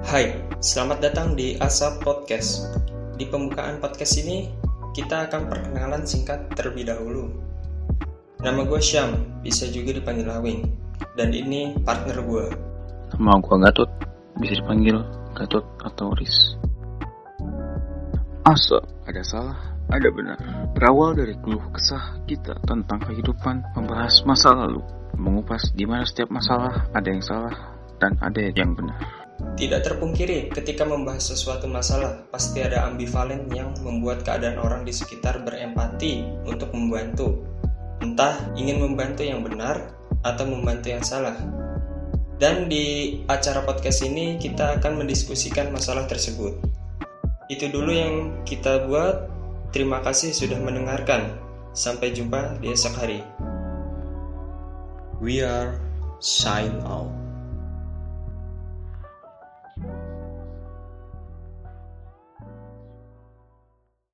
Hai, selamat datang di Asap Podcast. Di pembukaan podcast ini, kita akan perkenalan singkat terlebih dahulu. Nama gue Syam, bisa juga dipanggil Awing. Dan ini partner gue. Nama gue Gatot, bisa dipanggil Gatot atau Riz. Asap, ada salah, ada benar. Berawal dari keluh kesah kita tentang kehidupan, membahas masa lalu, mengupas di mana setiap masalah ada yang salah dan ada yang benar. Tidak terpungkiri, ketika membahas sesuatu masalah, pasti ada ambivalen yang membuat keadaan orang di sekitar berempati untuk membantu. Entah ingin membantu yang benar atau membantu yang salah. Dan di acara podcast ini kita akan mendiskusikan masalah tersebut. Itu dulu yang kita buat. Terima kasih sudah mendengarkan. Sampai jumpa di esok hari. We are sign out.